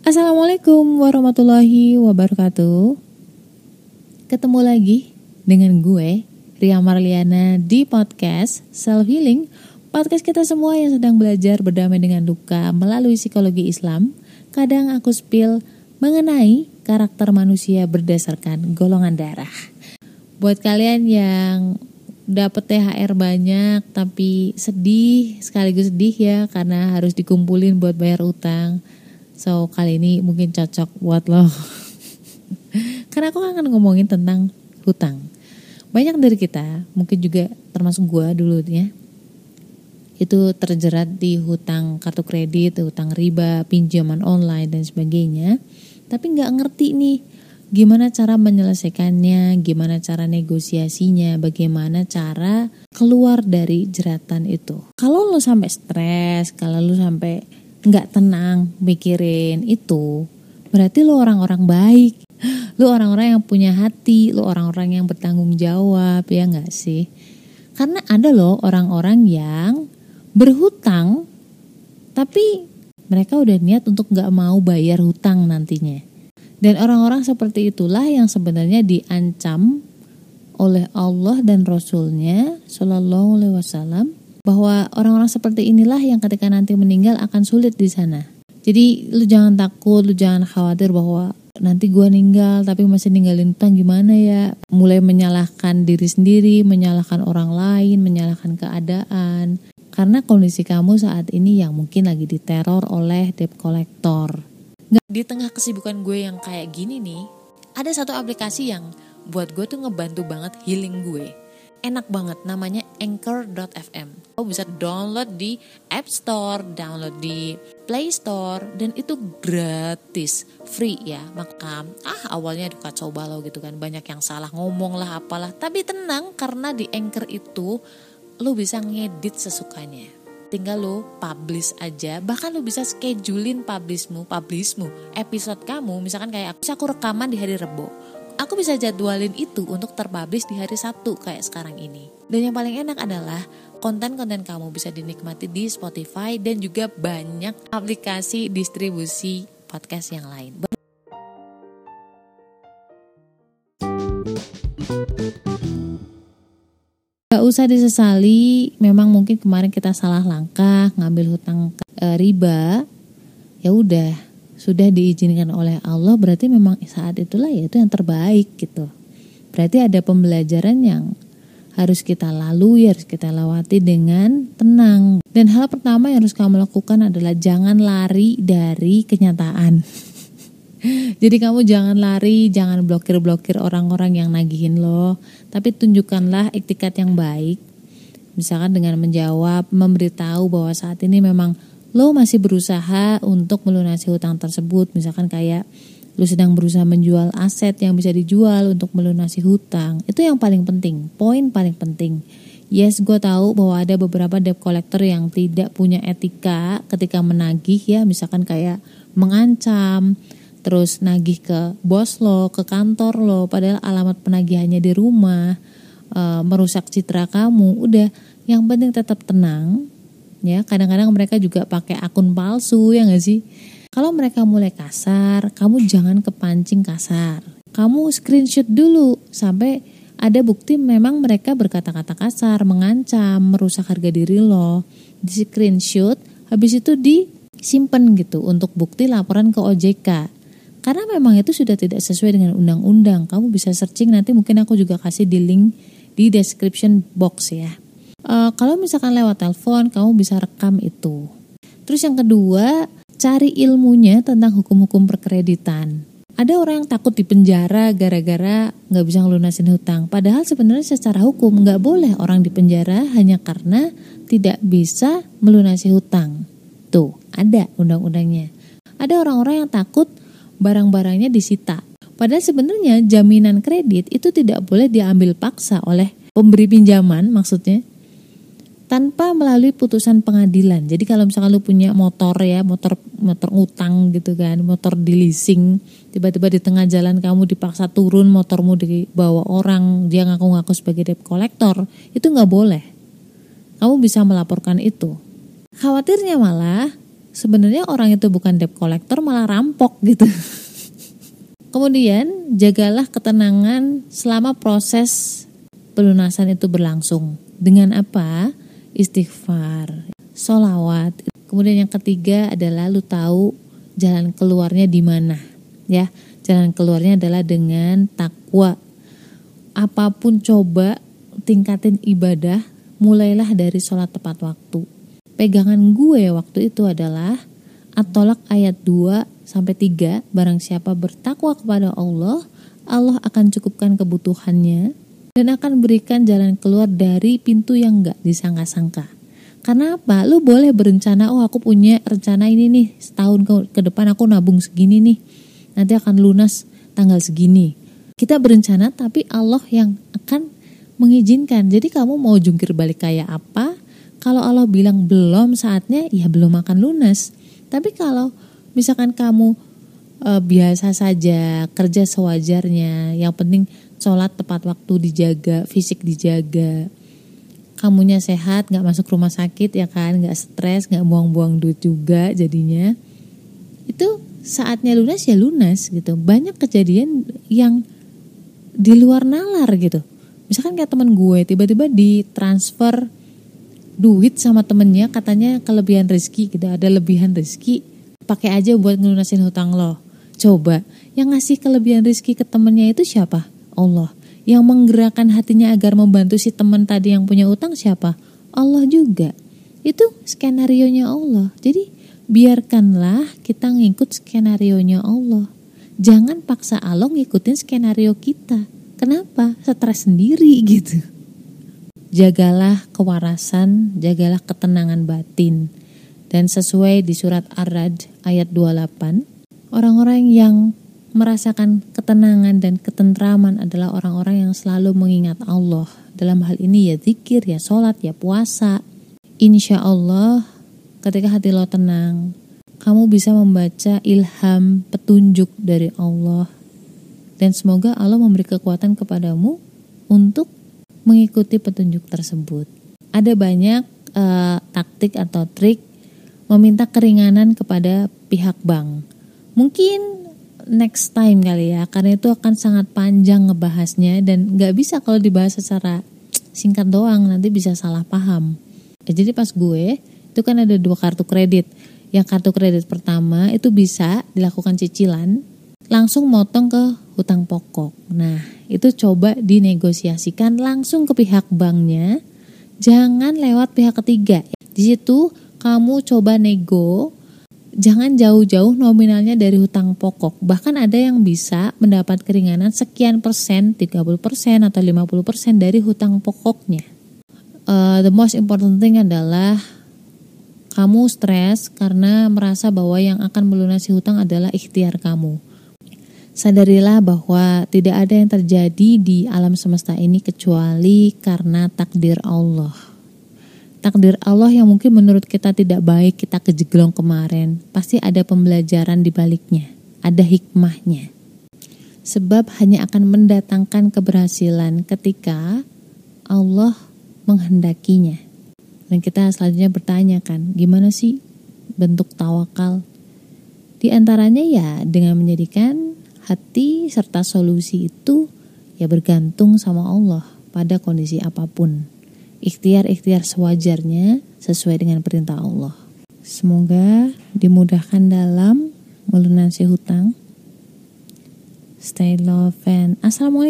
Assalamualaikum warahmatullahi wabarakatuh. Ketemu lagi dengan gue Ria Marliana di podcast Self Healing. Podcast kita semua yang sedang belajar berdamai dengan luka melalui psikologi Islam. Kadang aku spill mengenai karakter manusia berdasarkan golongan darah. Buat kalian yang dapat THR banyak tapi sedih sekaligus sedih ya karena harus dikumpulin buat bayar utang So kali ini mungkin cocok buat lo. Karena aku akan ngomongin tentang hutang. Banyak dari kita, mungkin juga termasuk gue dulu ya, itu terjerat di hutang kartu kredit, hutang riba, pinjaman online dan sebagainya. Tapi nggak ngerti nih gimana cara menyelesaikannya, gimana cara negosiasinya, bagaimana cara keluar dari jeratan itu. Kalau lo sampai stres, kalau lo sampai nggak tenang mikirin itu, berarti lo orang-orang baik. Lo orang-orang yang punya hati, lo orang-orang yang bertanggung jawab, ya nggak sih? Karena ada loh orang-orang yang berhutang, tapi mereka udah niat untuk nggak mau bayar hutang nantinya. Dan orang-orang seperti itulah yang sebenarnya diancam oleh Allah dan Rasulnya Shallallahu Alaihi Wasallam bahwa orang-orang seperti inilah yang ketika nanti meninggal akan sulit di sana. Jadi lu jangan takut, lu jangan khawatir bahwa nanti gue ninggal tapi masih ninggalin utang gimana ya. Mulai menyalahkan diri sendiri, menyalahkan orang lain, menyalahkan keadaan. Karena kondisi kamu saat ini yang mungkin lagi diteror oleh debt collector. Di tengah kesibukan gue yang kayak gini nih, ada satu aplikasi yang buat gue tuh ngebantu banget healing gue enak banget namanya anchor.fm. Kau bisa download di App Store, download di Play Store dan itu gratis, free ya. Maka ah awalnya kacau balau gitu kan, banyak yang salah ngomong lah apalah. Tapi tenang karena di Anchor itu lo bisa ngedit sesukanya. Tinggal lo publish aja, bahkan lo bisa schedulein publishmu, publishmu, episode kamu, misalkan kayak aku, aku rekaman di hari Rebo aku bisa jadwalin itu untuk terpublish di hari Sabtu kayak sekarang ini. Dan yang paling enak adalah konten-konten kamu bisa dinikmati di Spotify dan juga banyak aplikasi distribusi podcast yang lain. Gak usah disesali, memang mungkin kemarin kita salah langkah ngambil hutang e, riba. Ya udah, sudah diizinkan oleh Allah berarti memang saat itulah ya itu yang terbaik gitu. Berarti ada pembelajaran yang harus kita lalui, harus kita lewati dengan tenang. Dan hal pertama yang harus kamu lakukan adalah jangan lari dari kenyataan. Jadi kamu jangan lari, jangan blokir-blokir orang-orang yang nagihin lo, tapi tunjukkanlah etikat yang baik. Misalkan dengan menjawab, memberitahu bahwa saat ini memang lo masih berusaha untuk melunasi hutang tersebut. Misalkan kayak lo sedang berusaha menjual aset yang bisa dijual untuk melunasi hutang. Itu yang paling penting poin paling penting. Yes gue tahu bahwa ada beberapa debt collector yang tidak punya etika ketika menagih ya. Misalkan kayak mengancam terus nagih ke bos lo ke kantor lo padahal alamat penagihannya di rumah e, merusak citra kamu. Udah yang penting tetap tenang ya kadang-kadang mereka juga pakai akun palsu ya nggak sih? Kalau mereka mulai kasar kamu jangan kepancing kasar. Kamu screenshot dulu sampai ada bukti memang mereka berkata-kata kasar mengancam merusak harga diri lo. Di screenshot habis itu disimpan gitu untuk bukti laporan ke OJK karena memang itu sudah tidak sesuai dengan undang-undang. Kamu bisa searching nanti mungkin aku juga kasih di link di description box ya Uh, kalau misalkan lewat telepon, kamu bisa rekam itu. Terus yang kedua, cari ilmunya tentang hukum-hukum perkreditan. Ada orang yang takut di penjara gara-gara nggak bisa ngelunasin hutang. Padahal sebenarnya secara hukum nggak boleh orang di penjara hanya karena tidak bisa melunasi hutang. Tuh, ada undang-undangnya. Ada orang-orang yang takut barang-barangnya disita. Padahal sebenarnya jaminan kredit itu tidak boleh diambil paksa oleh pemberi pinjaman maksudnya tanpa melalui putusan pengadilan. Jadi kalau misalkan lu punya motor ya, motor motor utang gitu kan, motor di leasing, tiba-tiba di tengah jalan kamu dipaksa turun, motormu dibawa orang, dia ngaku-ngaku sebagai debt collector, itu nggak boleh. Kamu bisa melaporkan itu. Khawatirnya malah sebenarnya orang itu bukan debt collector malah rampok gitu. Kemudian jagalah ketenangan selama proses pelunasan itu berlangsung. Dengan apa? Istighfar, solawat. Kemudian yang ketiga adalah lu tahu jalan keluarnya di mana. Ya, jalan keluarnya adalah dengan takwa. Apa pun coba tingkatin ibadah, mulailah dari sholat tepat waktu. Pegangan gue waktu itu adalah At-Tolak ayat 2 sampai 3 barang siapa bertakwa kepada Allah Allah akan cukupkan kebutuhannya dan akan berikan jalan keluar dari pintu yang gak disangka-sangka karena apa? Lu boleh berencana, oh aku punya rencana ini nih, setahun ke, ke depan aku nabung segini nih, nanti akan lunas tanggal segini. Kita berencana tapi Allah yang akan mengizinkan. Jadi kamu mau jungkir balik kayak apa? Kalau Allah bilang belum saatnya, ya belum akan lunas. Tapi kalau misalkan kamu e, biasa saja kerja sewajarnya yang penting sholat tepat waktu dijaga fisik dijaga. Kamunya sehat nggak masuk rumah sakit ya kan? Nggak stres nggak buang-buang duit juga jadinya. Itu saatnya lunas ya lunas gitu. Banyak kejadian yang di luar nalar gitu. Misalkan kayak teman gue tiba-tiba ditransfer duit sama temennya katanya kelebihan rezeki gitu. Ada lebihan rezeki pakai aja buat ngelunasin hutang lo. Coba, yang ngasih kelebihan rezeki ke temennya itu siapa? Allah. Yang menggerakkan hatinya agar membantu si teman tadi yang punya utang siapa? Allah juga. Itu skenario-nya Allah. Jadi biarkanlah kita ngikut skenario-nya Allah. Jangan paksa Allah ngikutin skenario kita. Kenapa? Stres sendiri gitu. Jagalah kewarasan, jagalah ketenangan batin dan sesuai di surat Ar-Rad ayat 28, orang-orang yang merasakan ketenangan dan ketentraman adalah orang-orang yang selalu mengingat Allah. Dalam hal ini ya zikir, ya sholat, ya puasa. Insya Allah ketika hati lo tenang, kamu bisa membaca ilham petunjuk dari Allah. Dan semoga Allah memberi kekuatan kepadamu untuk mengikuti petunjuk tersebut. Ada banyak uh, taktik atau trik meminta keringanan kepada pihak bank. Mungkin next time kali ya, karena itu akan sangat panjang ngebahasnya dan nggak bisa kalau dibahas secara singkat doang, nanti bisa salah paham. Ya, jadi pas gue, itu kan ada dua kartu kredit. Yang kartu kredit pertama itu bisa dilakukan cicilan, langsung motong ke hutang pokok. Nah, itu coba dinegosiasikan langsung ke pihak banknya, jangan lewat pihak ketiga. Di situ kamu coba nego jangan jauh-jauh nominalnya dari hutang pokok. Bahkan ada yang bisa mendapat keringanan sekian persen, 30 persen atau 50 persen dari hutang pokoknya. Uh, the most important thing adalah kamu stres karena merasa bahwa yang akan melunasi hutang adalah ikhtiar kamu. Sadarilah bahwa tidak ada yang terjadi di alam semesta ini kecuali karena takdir Allah takdir Allah yang mungkin menurut kita tidak baik kita kejeglong kemarin, pasti ada pembelajaran di baliknya, ada hikmahnya. Sebab hanya akan mendatangkan keberhasilan ketika Allah menghendakinya. Dan kita selanjutnya bertanya kan, gimana sih bentuk tawakal? Di antaranya ya dengan menjadikan hati serta solusi itu ya bergantung sama Allah pada kondisi apa pun ikhtiar-ikhtiar sewajarnya sesuai dengan perintah Allah. Semoga dimudahkan dalam melunasi hutang. Stay love and Assalamualaikum.